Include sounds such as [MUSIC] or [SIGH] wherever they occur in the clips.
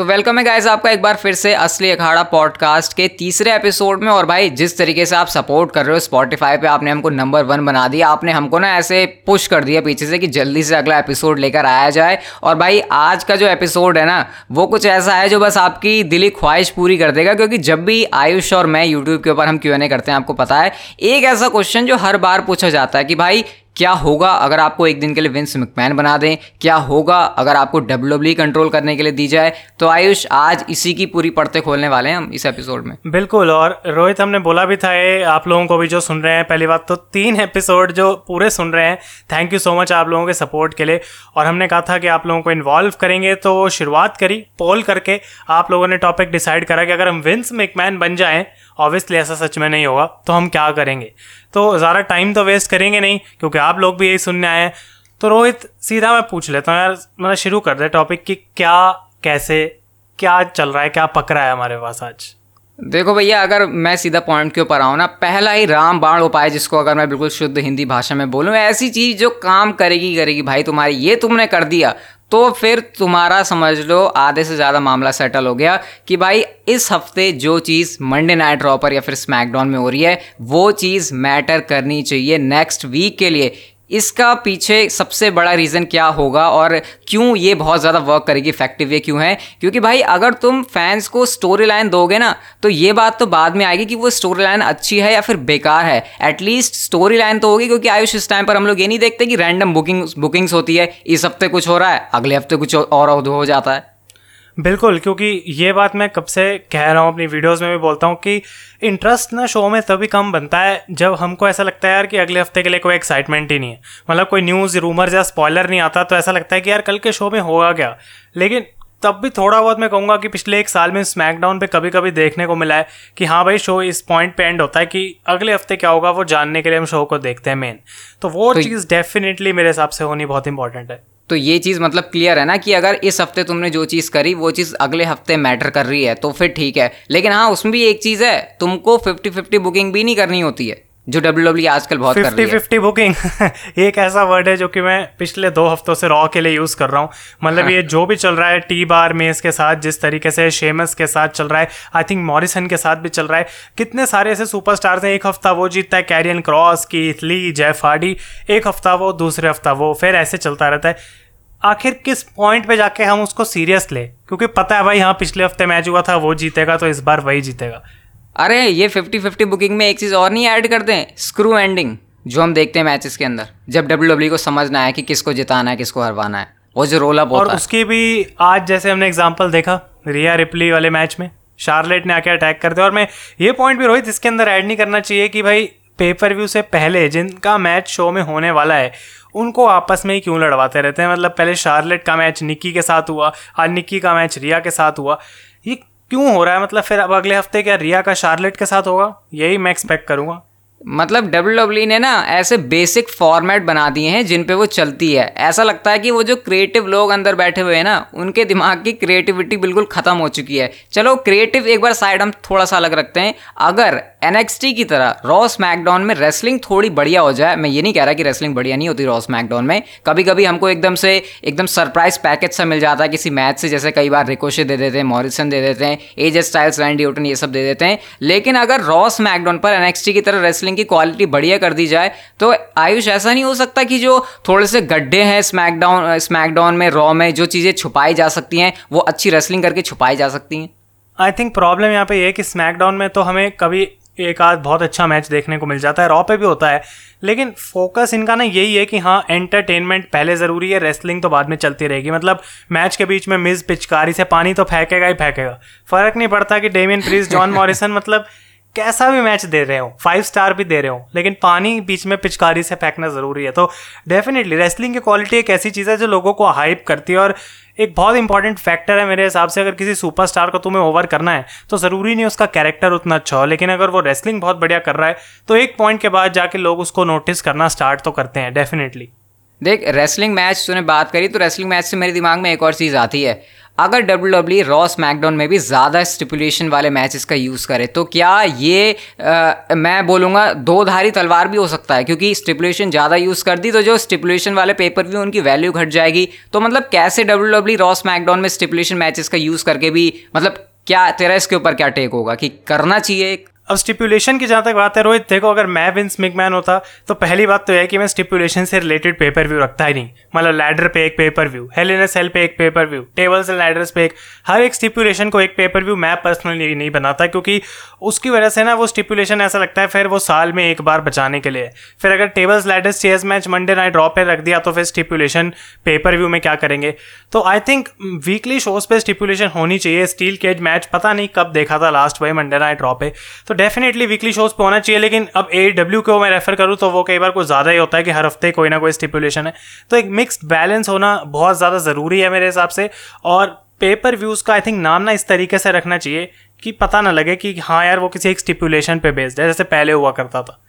तो वेलकम है गाइस आपका एक बार फिर से असली अखाड़ा पॉडकास्ट के तीसरे एपिसोड में। और भाई, जिस तरीके से आप सपोर्ट कर रहे हो स्पॉटिफाई पे आपने हमको नंबर वन बना दिया। आपने हमको ना ऐसे पुश कर दिया पीछे से कि जल्दी से अगला एपिसोड लेकर आया जाए। और भाई, आज का जो एपिसोड है ना, वो कुछ ऐसा है जो बस आपकी दिली ख्वाहिश पूरी कर देगा। क्योंकि जब भी आयुष और मैं यूट्यूब के ऊपर हम क्यों करते हैं, आपको पता है, एक ऐसा क्वेश्चन जो हर बार पूछा जाता है कि भाई क्या होगा अगर आपको एक दिन के लिए विंस मैकमैन बना दें? क्या होगा अगर आपको डब्ल्यू कंट्रोल करने के लिए दी जाए? तो आयुष, आज इसी की पूरी पढ़ते खोलने वाले हैं हम इस एपिसोड में। बिल्कुल, और रोहित, हमने बोला भी था ये, आप लोगों को भी जो सुन रहे हैं, पहली बात तो तीन एपिसोड जो पूरे सुन रहे हैं थैंक यू सो मच आप लोगों के सपोर्ट के लिए। और हमने कहा था कि आप लोगों को इन्वॉल्व करेंगे तो शुरुआत करी पोल करके आप लोगों ने टॉपिक डिसाइड करा कि अगर हम विंस मैकमैन बन जाएँ ऑब्वियसली ऐसा सच में नहीं होगा तो हम क्या करेंगे? तो ज़्यादा टाइम तो वेस्ट करेंगे नहीं, क्योंकि आप लोग भी यही सुनने आए हैं। तो रोहित, सीधा मैं पूछ लेता हूँ यार मतलब शुरू कर दे टॉपिक कि क्या, कैसे, क्या चल रहा है, क्या पक रहा है हमारे पास आज? देखो भैया, अगर मैं सीधा पॉइंट के ऊपर आऊँ ना, पहला ही राम बाण उपाय जिसको अगर मैं बिल्कुल शुद्ध हिंदी भाषा में बोलूँ, ऐसी चीज़ जो काम करेगी करेगी। भाई, तुम्हारी ये तुमने कर दिया तो फिर तुम्हारा समझ लो, आधे से ज़्यादा मामला सेटल हो गया कि भाई, इस हफ़्ते जो चीज़ मंडे नाइट रॉपर या फिर स्मैकडाउन में हो रही है, वो चीज़ मैटर करनी चाहिए नेक्स्ट वीक के लिए। इसका पीछे सबसे बड़ा रीज़न क्या होगा और क्यों ये बहुत ज़्यादा वर्क करेगी इफ़ेक्टिव ये क्यों है? क्योंकि भाई, अगर तुम फैंस को स्टोरी लाइन दोगे ना तो ये बात तो बाद में आएगी कि वो स्टोरी लाइन अच्छी है या फिर बेकार है। एटलीस्ट स्टोरी लाइन तो होगी, क्योंकि आयुष, इस टाइम पर हम लोग ये नहीं देखते कि रैंडम बुकिंग बुकिंग्स होती है, इस हफ़्ते कुछ हो रहा है, अगले हफ़्ते कुछ और हो जाता है। बिल्कुल क्योंकि ये बात मैं कब से कह रहा हूँ अपनी वीडियोस में भी बोलता हूँ कि इंटरेस्ट ना शो में तभी कम बनता है जब हमको ऐसा लगता है यार कि अगले हफ़्ते के लिए कोई एक्साइटमेंट ही नहीं है। मतलब कोई न्यूज़ रूमर या स्पॉयलर नहीं आता तो ऐसा लगता है कि यार कल के शो में होगा क्या? लेकिन तब भी थोड़ा बहुत मैं कहूँगा कि पिछले एक साल में स्मैकडाउन पे कभी कभी देखने को मिला है कि हाँ भाई शो इस पॉइंट पे एंड होता है कि अगले हफ़्ते क्या होगा वो जानने के लिए हम शो को देखते हैं मेन तो वो तो चीज़ डेफिनेटली मेरे हिसाब से होनी बहुत इंपॉर्टेंट है। तो ये चीज़ मतलब क्लियर है ना कि अगर इस हफ़्ते तुमने जो चीज़ करी, वो चीज़ अगले हफ़्ते मैटर कर रही है तो फिर ठीक है। लेकिन हाँ उसमें भी एक चीज़ है, तुमको फिफ्टी फिफ्टी बुकिंग भी नहीं करनी होती है। जो डब्ल्यू डब्ल्यू e आजकल बहुत 50, कर रही है। फिफ्टी बुकिंग [LAUGHS] एक ऐसा वर्ड है जो कि मैं पिछले दो हफ्तों से रॉ के लिए यूज़ कर रहा हूँ। मतलब हाँ. ये जो भी चल रहा है टी बार मेस के साथ जिस तरीके से शेमस के साथ चल रहा है आई थिंक मॉरिसन के साथ भी चल रहा है। कितने सारे ऐसे सुपरस्टार्स हैं। एक हफ़्ता वो जीतता है कैरियन क्रॉस की ली जेफ हार्डी एक हफ़्ता वो दूसरे हफ़्ता वो फिर ऐसे चलता रहता है। आखिर किस पॉइंट पे जाके हम उसको सीरियस ले? क्योंकि पता है भाई हाँ पिछले हफ़्ते मैच हुआ था वो जीतेगा तो इस बार वही जीतेगा। अरे ये फिफ्टी फिफ्टी बुकिंग में एक चीज़ और नहीं ऐड करते हैं? स्क्रू एंडिंग जो हम देखते हैं मैचेस के अंदर। जब डब्ल्यू डब्ल्यू e को समझना है कि किसको जिताना है किसको हरवाना है। वो जो रोल अप और उसकी भी आज जैसे हमने एग्ज़ाम्पल देखा रिया रिप्ली वाले मैच में। शार्लेट ने आके अटैक कर दिया। और मैं ये पॉइंट भी रोहित इसके अंदर ऐड नहीं करना चाहिए कि भाई पेपर व्यू से पहले जिनका मैच शो में होने वाला है उनको आपस में ही क्यों लड़वाते रहते हैं? मतलब पहले शार्लेट का मैच निक्की के साथ हुआ आज निक्की का मैच रिया के साथ हुआ। क्यों हो रहा है? मतलब फिर अब अगले हफ़्ते क्या रिया का शार्लेट के साथ होगा? यही मैं एक्सपेक्ट करूँगा। मतलब डब्ल्यू डब्ल्यू ने ना ऐसे बेसिक फॉर्मेट बना दिए हैं जिन पे वो चलती है। ऐसा लगता है कि वो जो क्रिएटिव लोग अंदर बैठे हुए हैं ना, उनके दिमाग की क्रिएटिविटी बिल्कुल ख़त्म हो चुकी है। चलो क्रिएटिव एक बार साइड हम थोड़ा सा अलग रखते हैं। अगर एनएक्सटी की तरह रॉस स्मैकडाउन में रेसलिंग थोड़ी बढ़िया हो जाए, मैं ये नहीं कह रहा कि रेसलिंग बढ़िया नहीं होती रॉस स्मैकडाउन में। कभी कभी हमको एकदम से, एकदम सरप्राइज़ पैकेज सा मिल जाता है किसी मैच से, जैसे कई बार रिकोशे दे देते हैं मॉरिसन दे देते हैं एज स्टाइल्स रैंडी ओटन ये सब दे देते हैं। लेकिन अगर रॉस स्मैकडाउन पर एनएक्सटी की तरह रेसलिंग की क्वालिटी बढ़िया कर दी जाए तो आयुष ऐसा नहीं हो सकता कि जो थोड़े से गड्ढे हैं स्मैकडाउन स्मैकडाउन में रॉ में जो चीज़ें छुपाई जा सकती हैं वो अच्छी रेसलिंग करके छुपाई जा सकती हैं। आई थिंक प्रॉब्लम यहाँ पे ये है कि स्मैकडाउन में तो हमें कभी एक आध बहुत अच्छा मैच देखने को मिल जाता है रॉ पे भी होता है लेकिन फोकस इनका ना यही है कि हाँ एंटरटेनमेंट पहले ज़रूरी है रेसलिंग तो बाद में चलती रहेगी। मतलब मैच के बीच में मिस पिचकारी से पानी तो फेंकेगा ही फेंकेगा। फ़र्क नहीं पड़ता कि डेमियन प्रीस जॉन मॉरिसन मतलब कैसा भी मैच दे रहे हो फाइव स्टार भी दे रहे हो, लेकिन पानी बीच में पिचकारी से फेंकना ज़रूरी है। तो डेफिनेटली रेसलिंग की क्वालिटी एक ऐसी चीज़ है जो लोगों को हाइप करती है और एक बहुत इंपॉर्टेंट फैक्टर है मेरे हिसाब से, अगर किसी सुपरस्टार को तुम्हें ओवर करना है तो ज़रूरी नहीं उसका कैरेक्टर उतना अच्छा हो, लेकिन अगर वो रेसलिंग बहुत बढ़िया कर रहा है तो एक पॉइंट के बाद जाके लोग उसको नोटिस करना स्टार्ट तो करते हैं डेफिनेटली देख रेसलिंग मैच तूने बात करी तो रेसलिंग मैच से मेरे दिमाग में एक और चीज़ आती है। अगर डब्ल्यू डब्ल्यू रॉस स्मैकडाउन में भी ज़्यादा स्टिपुलेशन वाले मैचेस का यूज़ करे तो क्या ये आ, मैं बोलूँगा दो धारी तलवार भी हो सकता है क्योंकि स्टिपुलेशन ज़्यादा यूज़ कर दी तो जो स्टिपुलेशन वाले पेपर भी उनकी वैल्यू घट जाएगी। तो मतलब कैसे डब्ल्यू डब्ल्यू रॉस स्मैकडाउन में स्टिपुलेशन मैचेस का यूज़ करके भी मतलब क्या तेरा इसके ऊपर क्या टेक होगा कि करना चाहिए अब स्टिपुलेशन की जहाँ तक बात है, रोहित, देखो अगर मैं विंस मिकमैन होता तो पहली बात तो यह कि मैं स्टिपुलेशन से रिलेटेड पेपर व्यू रखता ही नहीं। मतलब लैडर पे एक पेपर व्यू हेल सेल पे एक pay per view tables and ladders पे एक, हर एक स्टिपुलेशन को एक पेपर व्यू मैं पर्सनली नहीं बनाता, क्योंकि उसकी वजह से ना वो स्टिपुलेशन ऐसा लगता है फिर वो साल में एक बार बचाने के लिए। फिर अगर tables ladders chairs match Monday night drop पे रख दिया तो फिर स्टिपुलेशन पेपर व्यू में क्या करेंगे? तो आई थिंक वीकली शोज़ पे स्टिपुलेशन होनी चाहिए स्टील केज मैच पता नहीं कब देखा था लास्ट भाई मंडे नाइट ड्रॉप पे। तो डेफिनेटली वीकली शोज़ पे होना चाहिए, लेकिन अब ए डब्ल्यू को मैं रेफर करूँ तो वो कई बार कुछ ज़्यादा ही होता है कि हर हफ़्ते कोई ना कोई स्टिपुलेशन है। तो एक मिक्सड बैलेंस होना बहुत ज़्यादा ज़रूरी है मेरे हिसाब से, और पेपर व्यूज़ का आई थिंक नाम ना इस तरीके से रखना चाहिए कि पता ना लगे कि हाँ यार वो किसी एक स्टिपुलेशन पे बेस्ड है, जैसे पहले हुआ करता था।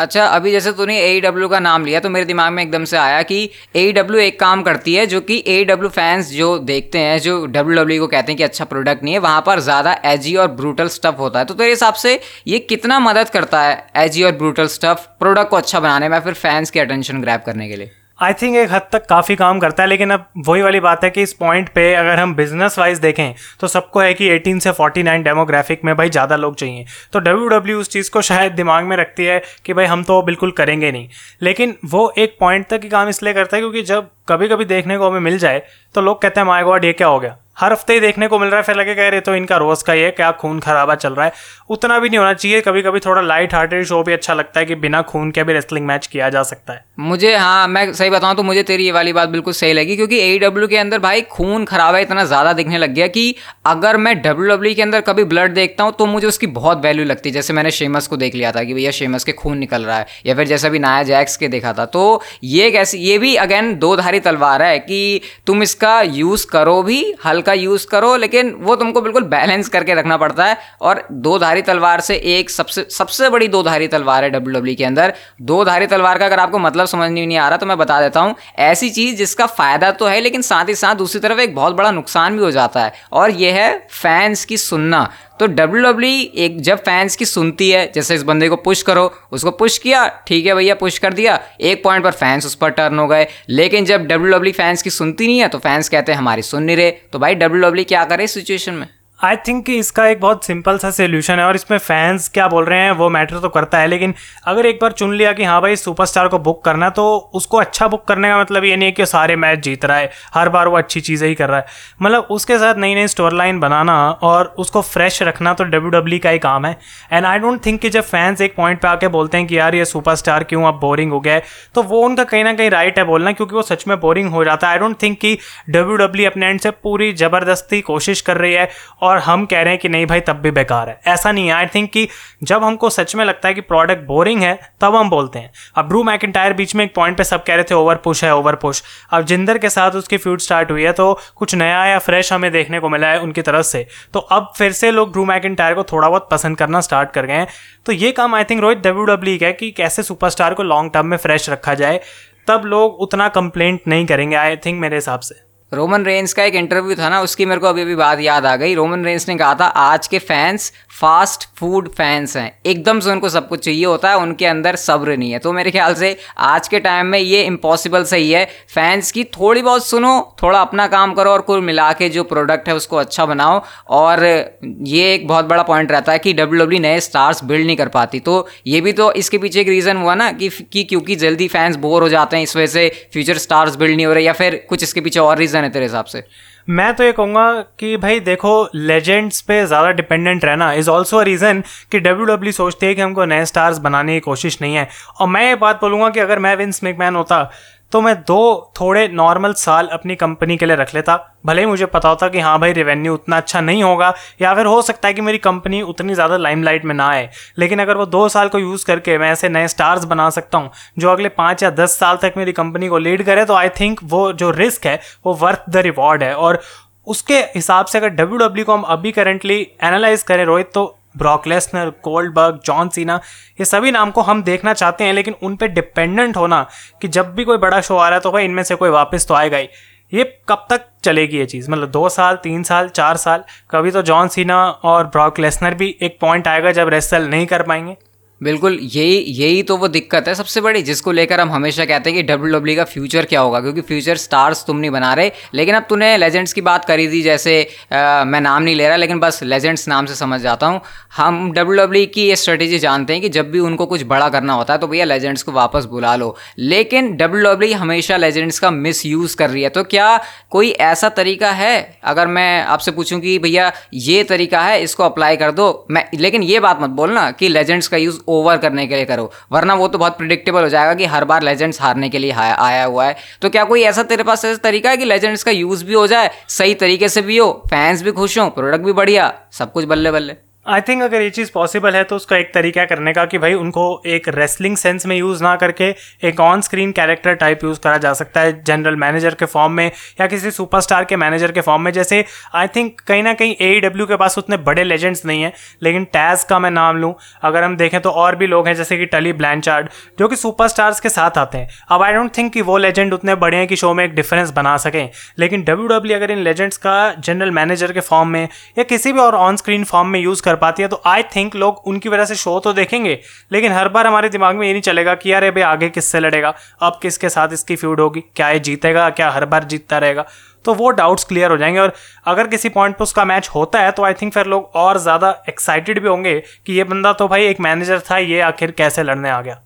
अच्छा अभी जैसे तूने ए डब्ल्यू का नाम लिया तो मेरे दिमाग में एकदम से आया कि ए डब्ल्यू एक काम करती है, जो कि ए डब्ल्यू फैंस जो देखते हैं, जो डब्ल्यू डब्ल्यू को कहते हैं कि अच्छा प्रोडक्ट नहीं है, वहाँ पर ज़्यादा एजी और ब्रूटल स्टफ़ होता है। तो तेरे हिसाब से ये कितना मदद करता है एजी और ब्रूटल स्टफ़ प्रोडक्ट को अच्छा बनाने में, फिर फैंस की अटेंशन ग्रैप करने के लिए? आई थिंक एक हद तक काफ़ी काम करता है, लेकिन अब वही वाली बात है कि इस पॉइंट पे अगर हम बिज़नेस वाइज देखें तो सबको है कि 18 से 49 डेमोग्राफिक में भाई ज़्यादा लोग चाहिए। तो डब्ल्यू डब्ल्यू उस चीज़ को शायद दिमाग में रखती है कि भाई हम तो बिल्कुल करेंगे नहीं। लेकिन वो एक पॉइंट तक ही काम इसलिए करता है क्योंकि जब कभी कभी देखने को हमें मिल जाए तो लोग कहते हैं माई गॉड ये क्या हो गया? हर हफ़्ते ही देखने को मिल रहा है। फिर लगे कह रहे तो इनका रोज का ये क्या खून खराबा चल रहा है? उतना भी नहीं होना चाहिए। कभी कभी थोड़ा लाइट हार्टेड शो भी अच्छा लगता है कि बिना खून के भी रेसलिंग मैच किया जा सकता है। मुझे हाँ मैं सही बताऊँ तो मुझे तेरी ये वाली बात बिल्कुल सही लगी, क्योंकि ए के अंदर भाई खून खराबा इतना ज़्यादा दिखने लग गया कि अगर मैं डब्ल्यू डब्ल्यू के अंदर कभी ब्लड देखता हूँ तो मुझे उसकी बहुत वैल्यू लगती है। जैसे मैंने शेमस को देख लिया था कि भैया शेमस के खून निकल रहा है, या फिर जैसा भी नाया जैक्स के देखा था। तो ये एक ऐसी, ये भी अगेन दो धारी तलवार है कि तुम इसका यूज़ करो भी, हल्का यूज़ करो, लेकिन वो तुमको बिल्कुल बैलेंस करके रखना पड़ता है। और दो धारी तलवार से एक सबसे सबसे बड़ी दो धारी तलवार है डब्ल्यू डब्ल्यू के अंदर। दो धारी तलवार का अगर आपको मतलब समझ नहीं आ रहा तो मैं बता देता हूँ, ऐसी चीज़ जिसका फ़ायदा तो है, लेकिन साथ ही साथ दूसरी तरफ़ एक बहुत बड़ा नुकसान भी हो जाता है। और यह है फैंस की सुनना। तो डब्ल्यू डब्ल्यू एक जब फैंस की सुनती है, जैसे इस बंदे को पुश करो, उसको पुश किया, ठीक है भैया पुश कर दिया, एक पॉइंट पर फैंस उस पर टर्न हो गए। लेकिन जब डब्ल्यू डब्ल्यू फैंस की सुनती नहीं है तो फैंस कहते हैं, हमारी सुन नहीं रहे। तो भाई डब्ल्यू डब्ल्यू क्या करे सिचुएशन में? आई थिंक इसका एक बहुत सिंपल सा सोल्यूशन है और इसमें फैंस क्या बोल रहे हैं, वो मैटर तो करता है, लेकिन अगर एक बार चुन लिया कि हाँ भाई सुपरस्टार को बुक करना है तो उसको अच्छा बुक करने का मतलब ये नहीं है कि सारे मैच जीत रहा है, हर बार वो अच्छी चीज़ें ही कर रहा है। मतलब उसके साथ नई नई स्टोर लाइन बनाना और उसको फ्रेश रखना तो डब्ल्यू डब्ल्यू e का ही काम है। एंड आई डोंट थिंक कि जब फैंस एक पॉइंट पर आके बोलते हैं कि यार ये सुपरस्टार क्यों अब बोरिंग हो गया है तो वो उनका कहीं ना कहीं राइट है बोलना, क्योंकि वो सच में बोरिंग हो जाता है। आई डोंट थिंक कि डब्ल्यू डब्ल्यू e अपने एंड से पूरी ज़बरदस्ती कोशिश कर रही है और हम कह रहे हैं कि नहीं भाई, तब भी बेकार है। ऐसा नहीं है। आई थिंक कि जब हमको सच में लगता है कि प्रोडक्ट बोरिंग है, तब हम बोलते हैं। अब ब्रू मैकिटायर बीच में एक पॉइंट पे सब कह रहे थे ओवर पुश है ओवर पुश अब जिंदर के साथ उसकी फ्यूड स्टार्ट हुई है तो कुछ नया या फ्रेश हमें देखने को मिला है उनकी तरफ़ से। तो अब फिर से लोग ड्रू मैकिटायर को थोड़ा बहुत पसंद करना स्टार्ट कर गए हैं। तो ये काम I think Rohit W W का है कि कैसे सुपरस्टार को लॉन्ग टर्म में फ्रेश रखा जाए, तब लोग उतना कंप्लेंट नहीं करेंगे आई थिंक मेरे हिसाब से। रोमन रेंस का एक इंटरव्यू था ना उसकी मेरे को अभी अभी बात याद आ गई। रोमन रेंस ने कहा था आज के फैंस फास्ट फ़ूड फैंस हैं। एकदम से उनको सब कुछ चाहिए होता है उनके अंदर सब्र नहीं है। तो मेरे ख्याल से आज के टाइम में ये इम्पॉसिबल सही है। फैंस की थोड़ी बहुत सुनो थोड़ा अपना काम करो और कुल मिला के जो प्रोडक्ट है उसको अच्छा बनाओ। और ये एक बहुत बड़ा पॉइंट रहता है कि डब्ल्यू डब्ल्यू नए स्टार्स बिल्ड नहीं कर पाती। तो ये भी तो इसके पीछे एक रीज़न हुआ ना कि, कि क्योंकि जल्दी फैंस बोर हो जाते हैं इस वजह से फ्यूचर स्टार्स बिल्ड नहीं हो रहे या फिर कुछ इसके पीछे और रीज़न है तेरे हिसाब से? मैं तो ये कहूँगा कि भाई देखो लेजेंड्स पे ज़्यादा डिपेंडेंट रहना इज़ ऑल्सो अ रीज़न कि डब्ल्यू डब्ल्यू सोचते हैं कि हमको नए स्टार्स बनाने की कोशिश नहीं है। और मैं ये बात बोलूँगा कि अगर मैं विंस मैकमैन होता तो मैं दो थोड़े नॉर्मल साल अपनी कंपनी के लिए रख लेता। भले ही मुझे पता होता कि हाँ भाई रेवेन्यू उतना अच्छा नहीं होगा, या फिर हो सकता है कि मेरी कंपनी उतनी ज़्यादा लाइमलाइट में ना आए। लेकिन अगर वो दो साल को यूज़ करके मैं ऐसे नए स्टार्स बना सकता हूँ, जो अगले पाँच या दस साल तक मेरी कंपनी को लीड करे तो आई थिंक वो जो रिस्क है, वो वर्थ द रिवॉर्ड है। और उसके हिसाब से अगर डब्ल्यू डब्ल्यू को हम अभी करेंटली एनालाइज करें रोहित तो ब्रॉक लेसनर कोल्डबर्ग जॉन सीना ये सभी नाम को हम देखना चाहते हैं, लेकिन उन पर डिपेंडेंट होना कि जब भी कोई बड़ा शो आ रहा है तो भाई इनमें से कोई वापस तो आएगा ही। ये कब तक चलेगी ये चीज़? मतलब दो साल, तीन साल, चार साल? कभी तो जॉन सीना और ब्रॉक लेसनर भी एक पॉइंट आएगा जब रेसल नहीं कर पाएँगे। बिल्कुल यही यही तो वो दिक्कत है सबसे बड़ी जिसको लेकर हम हमेशा कहते हैं कि डब्ल्यू डब्ल्यू का फ्यूचर क्या होगा क्योंकि फ्यूचर स्टार्स तुम नहीं बना रहे लेकिन अब तूने लेजेंड्स की बात करी थी जैसे आ, मैं नाम नहीं ले रहा लेकिन बस लेजेंड्स नाम से समझ जाता हूँ। हम डब्ल्यू डब्ल्यू की ये स्ट्रेटेजी जानते हैं कि जब भी उनको कुछ बड़ा करना होता है तो भैया लेजेंड्स को वापस बुला लो। लेकिन डब्ल्यू डब्ल्यू हमेशा लेजेंड्स का मिस यूज़ कर रही है तो क्या कोई ऐसा तरीका है? अगर मैं आपसे पूछूँ कि भैया ये तरीका है इसको अप्लाई कर दो मैं लेकिन ये बात मत बोलना कि लेजेंड्स का यूज़ ओवर करने के लिए करो। वरना वो तो बहुत प्रिडिक्टेबल हो जाएगा कि हर बार लेजेंड्स हारने के लिए आया हुआ है। तो क्या कोई ऐसा तेरे पास ऐसा तरीका है कि लेजेंड्स का यूज़ भी हो जाए, सही तरीके से भी हो फैंस भी खुश हों प्रोडक्ट भी बढ़िया, सब कुछ बल्ले बल्ले आई थिंक अगर ये चीज़ पॉसिबल है तो उसका एक तरीका करने का कि भाई उनको एक रेसलिंग सेंस में यूज़ ना करके एक on screen character type use करा जा सकता है जनरल मैनेजर के फॉर्म में या किसी सुपरस्टार के मैनेजर के फॉर्म में। जैसे आई थिंक कहीं ना कहीं ए e के पास उतने बड़े लेजेंड्स नहीं हैं, लेकिन टैज का मैं नाम लूँ। अगर हम देखें तो और भी लोग हैं, जैसे कि टली ब्लैंचार्ड जो कि सुपरस्टार्स के साथ आते हैं। अब आई डोंट थिंक कि वो लेजेंड उतने बड़े हैं कि शो में एक डिफरेंस बना सकें। लेकिन डब्ल्यू अगर इन लेजेंड्स का जनरल मैनेजर के फॉर्म में या किसी भी और ऑन स्क्रीन फॉर्म में यूज़ कर पाती है तो आई थिंक लोग उनकी वजह से शो तो देखेंगे, लेकिन हर बार हमारे दिमाग में ये नहीं चलेगा कि यार भाई आगे किससे लड़ेगा, अब किसके साथ इसकी फ्यूड होगी, क्या ये जीतेगा, क्या हर बार जीतता रहेगा। तो वो डाउट्स क्लियर हो जाएँगे, और अगर किसी पॉइंट पर उसका मैच होता है तो आई थिंक फिर लोग और ज़्यादा एक्साइटेड भी होंगे कि ये बंदा तो भाई एक मैनेजर था, ये आखिर कैसे लड़ने आ गया।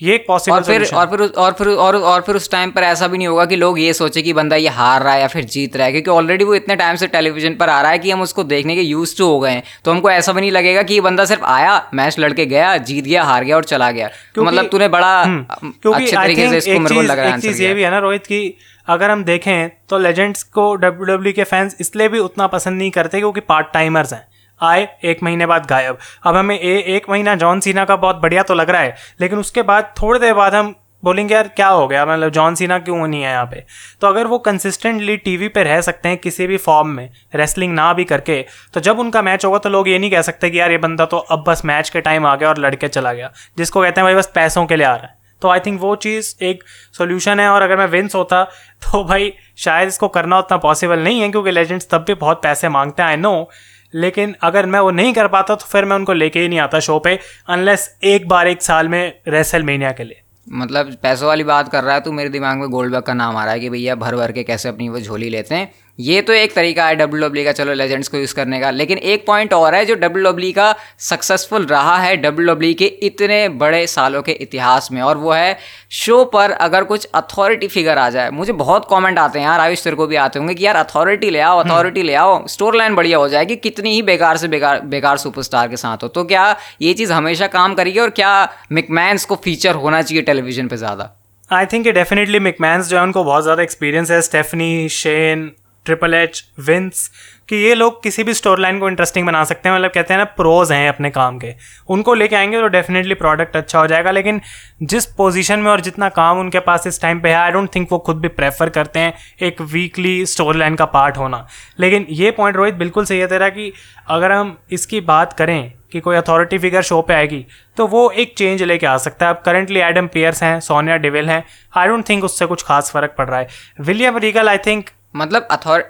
ये एक पॉसिबल और फिर और फिर और फिर और और फिर उस टाइम पर ऐसा भी नहीं होगा कि लोग ये सोचे कि बंदा ये हार रहा है या फिर जीत रहा है क्योंकि ऑलरेडी वो इतने टाइम से टेलीविज़न पर आ रहा है कि हम उसको देखने के यूज़ टू हो गए हैं। तो हमको ऐसा भी नहीं लगेगा कि ये बंदा सिर्फ़ आया मैच लड़के गया जीत गया हार गया और चला गया। तो मतलब तूने बड़ा हम्म, अच्छे तरीके से इसको मेरे को लग रहा है ये भी है ना रोहित की अगर हम देखें तो लेजेंड्स को डब्ल्यू के फैंस इसलिए भी उतना पसंद नहीं करते क्योंकि पार्ट टाइमर्स हैं। आए एक महीने बाद गायब। अब हमें ए, एक महीना जॉन सीना का बहुत बढ़िया तो लग रहा है लेकिन उसके बाद थोड़ी देर बाद हम बोलेंगे यार क्या हो गया? मतलब जॉन सीना क्यों नहीं है यहाँ पे? तो अगर वो कंसिस्टेंटली टीवी पे रह सकते हैं किसी भी फॉर्म में रेसलिंग ना भी करके तो जब उनका मैच होगा तो लोग ये नहीं कह सकते कि यार ये बंदा तो अब बस मैच के टाइम आ गया और लड़के चला गया। जिसको कहते हैं भाई बस पैसों के लिए आ रहा है। तो आई थिंक वो चीज़ एक सोल्यूशन है और अगर मैं विंस होता तो भाई शायद इसको करना उतना पॉसिबल नहीं है क्योंकि लेजेंड्स तब भी बहुत पैसे मांगते हैं आई नो लेकिन अगर मैं वो नहीं कर पाता तो फिर मैं उनको लेके ही नहीं आता शो पे अनलेस एक बार एक साल में रेसल मेनिया के लिए। मतलब पैसों वाली बात कर रहा है तो मेरे दिमाग में गोल्डबर्ग का नाम आ रहा है कि भैया भर भर के कैसे अपनी वो झोली लेते हैं ये तो एक तरीका है डब्ल्यू डब्ल्यू का चलो लेजेंड्स को यूज़ करने का। लेकिन एक पॉइंट और है जो डब्ल्यू डब्ल्यू का सक्सेसफुल रहा है डब्ल्यू डब्ल्यू के इतने बड़े सालों के इतिहास में और वो है शो पर अगर कुछ अथॉरिटी फिगर आ जाए। मुझे बहुत कमेंट आते हैं यार आयुष तेरे को भी आते होंगे कि यार अथॉरिटी ले आओ अथॉरिटी ले आओ स्टोर लाइन बढ़िया हो जाएगी कितनी ही बेकार से बेकार बेकार सुपरस्टार के साथ हो। तो क्या ये चीज़ हमेशा काम करेगी और क्या मिकमैन्स को फीचर होना चाहिए टेलीविज़न पर ज़्यादा? आई थिंक ये डेफिनेटली मिकमैन्स जो है उनको बहुत ज़्यादा एक्सपीरियंस है। Stephanie Shane triple H Vince कि ये लोग किसी भी स्टोर लाइन को इंटरेस्टिंग बना सकते हैं मतलब कहते हैं ना प्रोज हैं अपने काम के। उनको लेके आएँगे तो डेफिनेटली प्रोडक्ट अच्छा हो जाएगा, लेकिन जिस पोजीशन में और जितना काम उनके पास इस टाइम पे है आई डोंट थिंक वो खुद भी प्रेफर करते हैं एक वीकली स्टोर लाइन का पार्ट होना। लेकिन ये पॉइंट रोहित बिल्कुल सही है तेरा कि अगर हम इसकी बात करें कि कोई अथॉरिटी फिगर शो पे आएगी तो वो एक चेंज लेके आ सकता है। अब करंटली एडम पियर्स हैं सोनिया डिविल हैं आई डोंट थिंक उससे कुछ खास फ़र्क पड़ रहा है। विलियम रीगल आई थिंक मतलब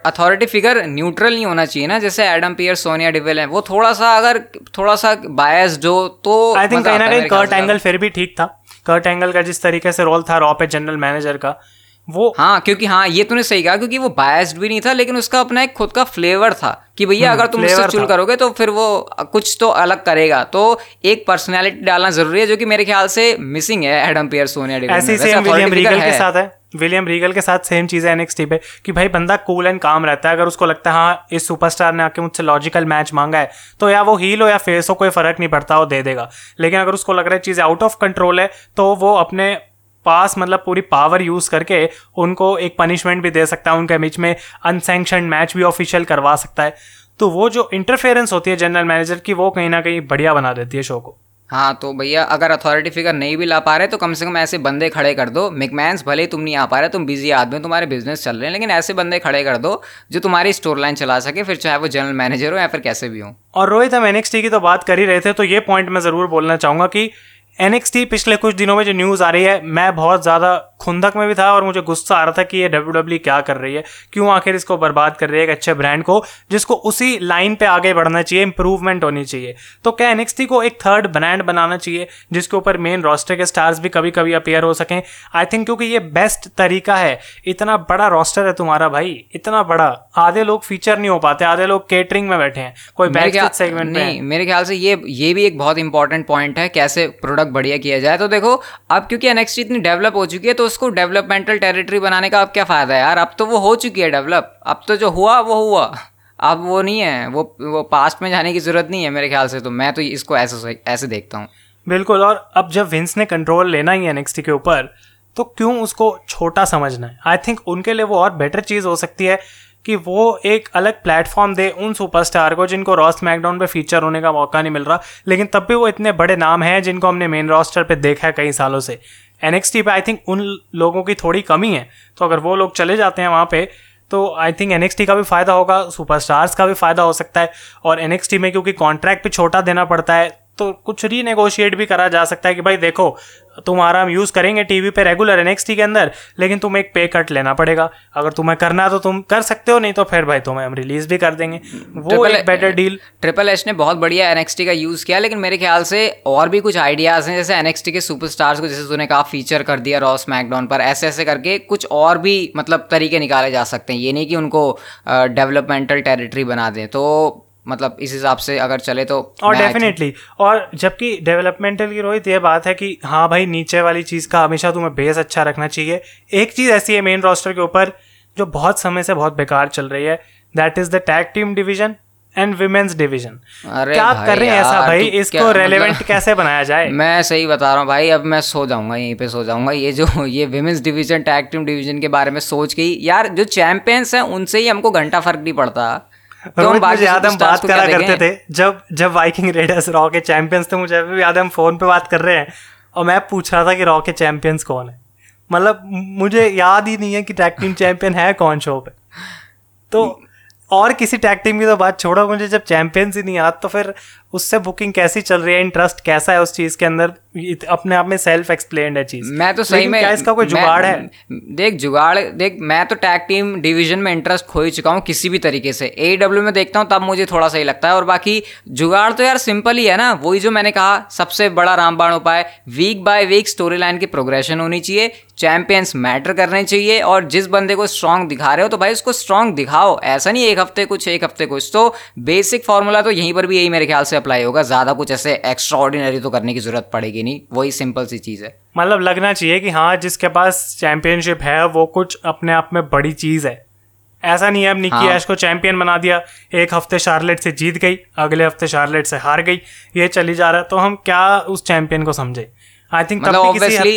अथॉरिटी फिगर न्यूट्रल नहीं होना चाहिए ना जैसे एडम पियर सोनिया डिवेल है वो थोड़ा सा अगर थोड़ा सा बायस जो तो आई थिंक कहीं ना कहीं कर्ट एंगल फिर भी ठीक था। कर्ट एंगल का जिस तरीके से रोल था रॉ पे जनरल मैनेजर का वो हाँ क्योंकि हाँ ये तूने सही कहा क्योंकि वो बायस्ड भी नहीं था लेकिन उसका अपना एक खुद का फ्लेवर था कि भैया हम्म, अगर तुम उससे चुल करोगे तो फिर वो कुछ तो अलग करेगा। तो एक पर्सनैलिटी डालना ज़रूरी है जो कि मेरे ख्याल से मिसिंग है एडम पियर सोनिया डिवेल ऐसी सेम विलियम रीगल के साथ है। विलियम रीगल के साथ सेम चीज़ है एनएक्सटी पे, कि भाई बंदा कूल एंड काम रहता है। अगर उसको लगता है हाँ इस सुपरस्टार ने आके मुझसे लॉजिकल मैच मांगा है तो या वो हील हो या फेस हो, कोई फ़र्क नहीं पड़ता, वो दे देगा। लेकिन अगर उसको लग रहा है चीज़ें आउट ऑफ़ कंट्रोल है तो वो अपने पास मतलब पूरी पावर यूज़ करके उनको एक पनिशमेंट भी दे सकता है, उनके बीच में अनसेंक्शन मैच भी ऑफिशियल करवा सकता है। तो वो जो इंटरफेरेंस होती है जनरल मैनेजर की, वो कहीं ना कहीं बढ़िया बना देती है शो को। हाँ तो भैया, अगर अथॉरिटी फिगर नहीं भी ला पा रहे तो कम से कम ऐसे बंदे खड़े कर दो। मिकमैन्स भले ही तुम नहीं आ पा रहे, तुम बिज़ी आदमी हो, तुम्हारे बिज़नेस चल रहे हैं, लेकिन ऐसे बंदे खड़े कर दो, जो तुम्हारी स्टोर लाइन चला सके, फिर चाहे वो जनरल मैनेजर हो या फिर कैसे भी हो। और रोहित, हम एनएक्सटी की तो बात कर ही रहे थे तो ये पॉइंट मैं ज़रूर बोलना चाहूँगा कि एनएक्सटी पिछले कुछ दिनों में जो न्यूज़ आ रही है मैं बहुत ज़्यादा खुंदक में भी था और मुझे गुस्सा आ रहा था कि ये डब्ल्यू डब्ल्यू क्या कर रही है क्यों आखिर इसको बर्बाद कर रही है एक अच्छे ब्रांड को जिसको उसी लाइन पे आगे बढ़ना चाहिए इंप्रूवमेंट होनी चाहिए। तो क्या एनएक्सटी को एक थर्ड ब्रांड बनाना चाहिए जिसके ऊपर मेन रोस्टर के स्टार्स भी कभी कभी अपेयर हो सकें? आई थिंक क्योंकि ये बेस्ट तरीका है इतना बड़ा रोस्टर है तुम्हारा भाई इतना बड़ा। आधे लोग फीचर नहीं हो पाते आधे लोग केटरिंग में बैठे हैं कोई बैक सेगमेंट नहीं मेरे ख्याल से ये ये भी एक बहुत इंपॉर्टेंट पॉइंट है कैसे प्रोडक्ट बढ़िया किया जाए। तो देखो, अब क्योंकि एनएक्सटी इतनी डेवलप हो चुकी है तो उसको डेवलपमेंटल टेरिटरी बनाने का अब क्या फ़ायदा है यार? अब तो वो हो चुकी है डेवलप अब तो जो हुआ, वो हुआ। अब वो नहीं है। वो वो पास्ट में जाने की ज़रूरत नहीं है मेरे ख्याल से तो। मैं तो इसको ऐसे ऐसे देखता हूँ। बिल्कुल, और अब जब विंस ने कंट्रोल लेना ही है के ऊपर तो क्यों उसको छोटा समझना है? आई थिंक उनके लिए वो और बेटर चीज़ हो सकती है। कि वो एक अलग प्लेटफॉर्म दे उन सुपरस्टार को जिनको रॉस मैकडाउन पे फीचर होने का मौका नहीं मिल रहा। लेकिन तब भी वो इतने बड़े नाम हैं जिनको हमने मेन रॉस्टर पे देखा है कई सालों से। एनएक्सटी पे आई थिंक उन लोगों की थोड़ी कमी है। तो अगर वो लोग चले जाते हैं वहाँ पे तो आई थिंक एन का भी फ़ायदा होगा सुपरस्टार्स का भी फ़ायदा हो सकता है। और एन में क्योंकि कॉन्ट्रैक्ट भी छोटा देना पड़ता है तो कुछ रीनेगोशिएट भी करा जा सकता है कि भाई देखो तुम्हारा हम यूज़ करेंगे टीवी पे रेगुलर एन के अंदर लेकिन तुम्हें एक पे कट लेना पड़ेगा। अगर तुम्हें करना है तो तुम कर सकते हो नहीं तो फिर भाई तुम्हें हम रिलीज़ भी कर देंगे। वो एक बेटर डील ट्रिपल एच ने बहुत बढ़िया एन का यूज़ किया लेकिन मेरे ख्याल से और भी कुछ आइडियाज़ हैं जैसे एन के सुपरस्टार्स को जैसे तूने कहा फीचर कर दिया रॉस मैकडाउन पर ऐसे ऐसे करके कुछ और भी मतलब तरीके निकाले जा सकते हैं। ये नहीं कि उनको डेवलपमेंटल टेरिटरी बना दें। तो मतलब इस हिसाब से अगर चले तो और डेफिनेटली और जबकि डेवलपमेंटल की रोहित ये बात है कि हाँ भाई नीचे वाली चीज़ का हमेशा तुम्हें बेस अच्छा रखना चाहिए। एक चीज़ ऐसी है मेन रोस्टर के ऊपर जो बहुत समय से बहुत बेकार चल रही है that is the tag team division and women's division क्या कर रहे हैं ऐसा भाई? इसको रेलेवेंट मतलब, कैसे बनाया जाए? [LAUGHS] मैं सही बता रहा हूँ भाई अब मैं सो जाऊँगा यहीं पे सो जाऊँगा। ये जो ये women's division tag team division के बारे में सोच के यार जो चैंपियंस हैं उनसे ही हमको घंटा फ़र्क नहीं पड़ता। तो मुझे याद हम बात करा करते थे जब जब वाइकिंग रेडर्स रॉ के चैंपियंस थे मुझे अभी भी याद है हम फ़ोन पे बात कर रहे हैं और मैं पूछ रहा था कि रॉ के चैंपियंस कौन है। मतलब मुझे याद ही नहीं है कि टैग टीम चैंपियन है कौन शो पे। तो और किसी टैग टीम की तो बात छोड़ो मुझे जब चैंपियंस ही नहीं याद तो फिर उससे बुकिंग कैसी चल रही है? इंटरेस्ट कैसा है उस चीज़ के अंदर? अपने आप में सेल्फ एक्सप्लेन है चीज़। मैं तो सही में क्या इसका कोई जुगाड़ है? देख जुगाड़ देख मैं तो टैग टीम डिवीज़न में इंटरेस्ट खो ही चुका हूँ किसी भी तरीके से। ए डब्ल्यू में देखता हूँ तब मुझे थोड़ा सही लगता है। और बाकी जुगाड़ तो यार सिंपल ही है ना। वही जो मैंने कहा सबसे बड़ा रामबाण उपाय week by week story line की प्रोग्रेशन होनी चाहिए। चैंपियंस मैटर करने चाहिए। और जिस बंदे को स्ट्रांग दिखा रहे हो तो भाई उसको स्ट्रांग दिखाओ। ऐसा नहीं एक हफ़्ते कुछ एक हफ़्ते कुछ। तो बेसिक फॉर्मूला तो यहीं पर भी यही मेरे ख्याल से अप्लाई होगा ज़्यादा कुछ ऐसे एक्स्ट्रा ऑर्डिनरी तो करने की ज़रूरत पड़ेगी नहीं वही सिंपल सी चीज़ है। मतलब लगना चाहिए कि हाँ जिसके पास चैंपियनशिप है वो कुछ अपने आप में बड़ी चीज़ है। ऐसा नहीं है अब निकी हाँ. ऐश को चैंपियन बना दिया एक हफ़्ते शार्लेट से जीत गई अगले हफ़्ते शार्लेट से हार गई ये चली जा रहा है तो हम क्या उस चैंपियन को समझे? आई थिंक मतलब ऑब्वियसली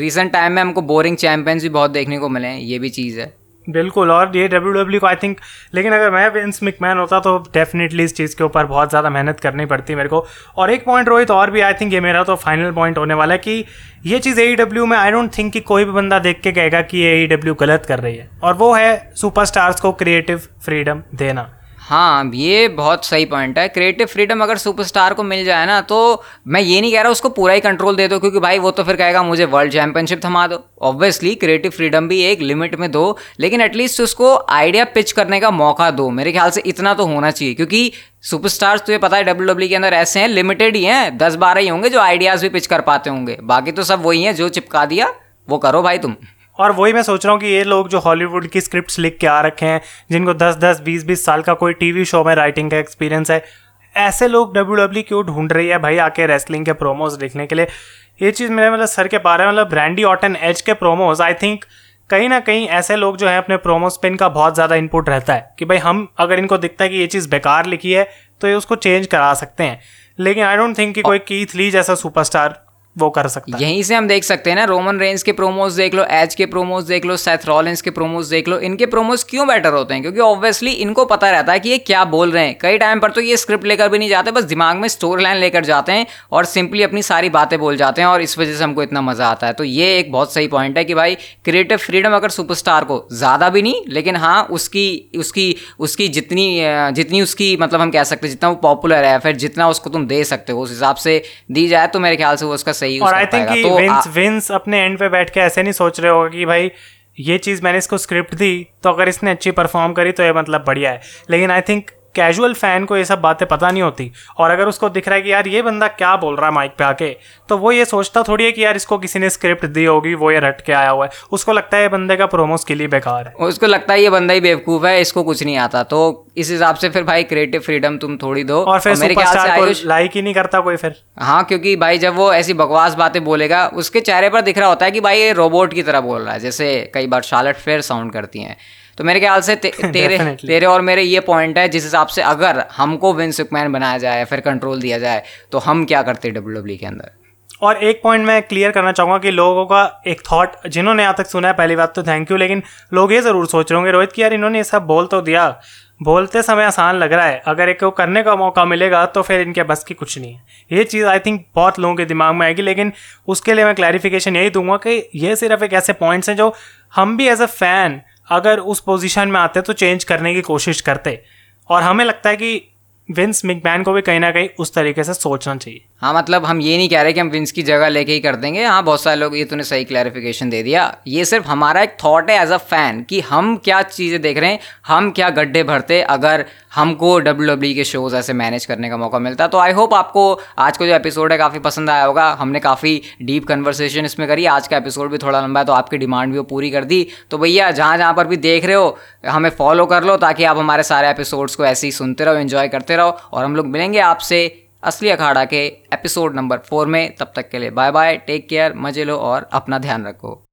रिसेंट टाइम में हमको बोरिंग चैंपियंस भी बहुत देखने को मिले हैं ये भी चीज़ है। बिल्कुल, और ये डब्ल्यू डब्ल्यू को आई थिंक लेकिन अगर मैं विंस मिकमैन होता तो डेफिनेटली इस चीज़ के ऊपर बहुत ज़्यादा मेहनत करनी पड़ती मेरे को। और एक पॉइंट रोहित, और भी आई थिंक ये मेरा तो फाइनल पॉइंट होने वाला है कि ये चीज़ ए डब्ल्यू में आई डोंट थिंक कि कोई भी बंदा देख के कहेगा कि ये ए डब्ल्यू गलत कर रही है। और वो है सुपरस्टार्स को क्रिएटिव फ्रीडम देना। हाँ ये बहुत सही पॉइंट है। क्रिएटिव फ्रीडम अगर सुपरस्टार को मिल जाए ना तो मैं ये नहीं कह रहा उसको पूरा ही कंट्रोल दे दो, क्योंकि भाई वो तो फिर कहेगा, मुझे वर्ल्ड चैंपियनशिप थमा दो। ऑब्वियसली क्रिएटिव फ्रीडम भी एक लिमिट में दो, लेकिन एटलीस्ट उसको आइडिया पिच करने का मौका दो। मेरे ख्याल से इतना तो होना चाहिए, क्योंकि सुपरस्टार्स तुझे पता है डब्ल्यू डब्ल्यू e के अंदर ऐसे हैं लिमिटेड ही हैं, दस बारह ही होंगे जो आइडियाज़ भी पिच कर पाते होंगे। बाकी तो सब वही हैं, जो चिपका दिया, वो करो भाई तुम। और वही मैं सोच रहा हूँ कि ये लोग जो हॉलीवुड की स्क्रिप्ट लिख के आ रखे हैं जिनको दस दस बीस बीस साल का कोई टीवी शो में राइटिंग का एक्सपीरियंस है ऐसे लोग डब्ल्यू डब्ल्यू क्यों ढूंढ रही है भाई आके रेसलिंग के प्रोमोज लिखने के लिए? ये चीज़ मेरे मतलब सर के पारे मतलब ब्रांडी ऑटन एज के प्रोमोज आई थिंक कहीं ना कहीं ऐसे लोग जो है अपने प्रोमोज पे इनका बहुत ज़्यादा इनपुट रहता है कि भाई हम अगर इनको दिखता है कि ये चीज़ बेकार लिखी है तो ये उसको चेंज करा सकते हैं। लेकिन आई डोंट थिंक कि कोई कीथ ली जैसा सुपरस्टार वो कर सकता है। यहीं से हम देख सकते हैं ना रोमन रेंज के प्रोमोज देख लो एच के प्रोमोज देख लो सेथ रॉलेंस के प्रोमोज देख लो, इनके प्रोमोज क्यों बेटर होते हैं? क्योंकि ऑब्वियसली इनको पता रहता है कि ये क्या बोल रहे हैं। कई टाइम पर तो ये स्क्रिप्ट लेकर भी नहीं जाते, बस दिमाग में स्टोरी लाइन लेकर जाते हैं और सिंपली अपनी सारी बातें बोल जाते हैं और इस वजह से हमको इतना मज़ा आता है। तो ये एक बहुत सही पॉइंट है कि भाई क्रिएटिव फ्रीडम अगर सुपरस्टार को ज़्यादा भी नहीं, लेकिन हाँ उसकी उसकी उसकी जितनी जितनी उसकी मतलब हम कह सकते हैं, जितना वो पॉपुलर है, फिर जितना उसको तुम दे सकते हो, उस हिसाब से दी जाए तो मेरे ख्याल से वो उसका सही और आई थिंक तो विंस विंस अपने एंड पे बैठ के ऐसे नहीं सोच रहे होगा कि भाई ये चीज़ मैंने इसको स्क्रिप्ट दी तो अगर इसने अच्छी परफॉर्म करी तो ये मतलब बढ़िया है। लेकिन आई थिंक कैजुअल फ़ैन को ये सब बातें पता नहीं होती। और अगर उसको दिख रहा है कि यार ये बंदा क्या बोल रहा है माइक पे आके तो वो ये सोचता थोड़ी है कि यार इसको किसी ने स्क्रिप्ट दी होगी वो ये रट के आया हुआ है। उसको लगता है ये बंदे का प्रोमोस के लिए बेकार है। उसको लगता है ये बंदा ही बेवकूफ़ है इसको कुछ नहीं आता। तो इस हिसाब से फिर भाई क्रिएटिव फ्रीडम तुम थोड़ी दो। और फिर मेरे ख्याल से लाइक ही नहीं करता कोई फिर। हाँ क्योंकि भाई जब वो ऐसी बकवास बातें बोलेगा उसके चेहरे पर दिख रहा होता है कि भाई ये रोबोट की तरह बोल रहा है जैसे कई बार शार्लेट फेयर साउंड करती हैं। तो मेरे ख्याल से ते, [LAUGHS] तेरे तेरे और मेरे ये पॉइंट है जिस हिसाब से अगर हमको विंस मैन बनाया जाए फिर कंट्रोल दिया जाए तो हम क्या करते डब्ल्यू डब्ल्यू के अंदर? और एक पॉइंट मैं क्लियर करना चाहूँगा कि लोगों का एक थॉट जिन्होंने यहाँ तक सुना है पहली बात तो थैंक यू लेकिन लोग ये ज़रूर सोच रहे होंगे रोहित कि यार इन्होंने ये सब बोल तो दिया। बोलते समय आसान लग रहा है। अगर एक को करने का मौका मिलेगा तो फिर इनके बस की कुछ नहीं है। ये चीज़ आई थिंक बहुत लोगों के दिमाग में आएगी लेकिन उसके लिए मैं क्लैरिफिकेशन यही दूँगा कि ये सिर्फ़ एक ऐसे पॉइंट्स हैं जो हम भी एज अ फ़ैन अगर उस पोजीशन में आते तो चेंज करने की कोशिश करते। और हमें लगता है कि विंस मिकमैन को भी कहीं ना कहीं उस तरीके से सोचना चाहिए। हाँ मतलब हम ये नहीं कह रहे कि हम विंस की जगह लेके ही कर देंगे। हाँ बहुत सारे लोग, ये तूने सही क्लैरिफिकेशन दे दिया। ये सिर्फ़ हमारा एक थॉट है एज अ फ़ैन कि हम क्या चीज़ें देख रहे हैं, हम क्या गड्ढे भरते, अगर हमको डब्ल्यू डब्ल्यू के शोज़ ऐसे मैनेज करने का मौका मिलता। तो आई होप आपको आज का जो एपिसोड है काफ़ी पसंद आया होगा। हमने काफ़ी डीप कन्वर्सेशन इसमें करी। आज का एपिसोड भी थोड़ा लंबा है तो आपकी डिमांड भी वो पूरी कर दी। तो भैया, जहाँ जहाँ पर भी देख रहे हो, हमें फॉलो कर लो ताकि आप हमारे सारे एपिसोड्स को ऐसे ही सुनते रहो इन्जॉय करते रहो। और हम लोग मिलेंगे आपसे असली अखाड़ा के एपिसोड नंबर फोर में, तब तक के लिए बाय बाय टेक केयर मज़े लो और अपना ध्यान रखो।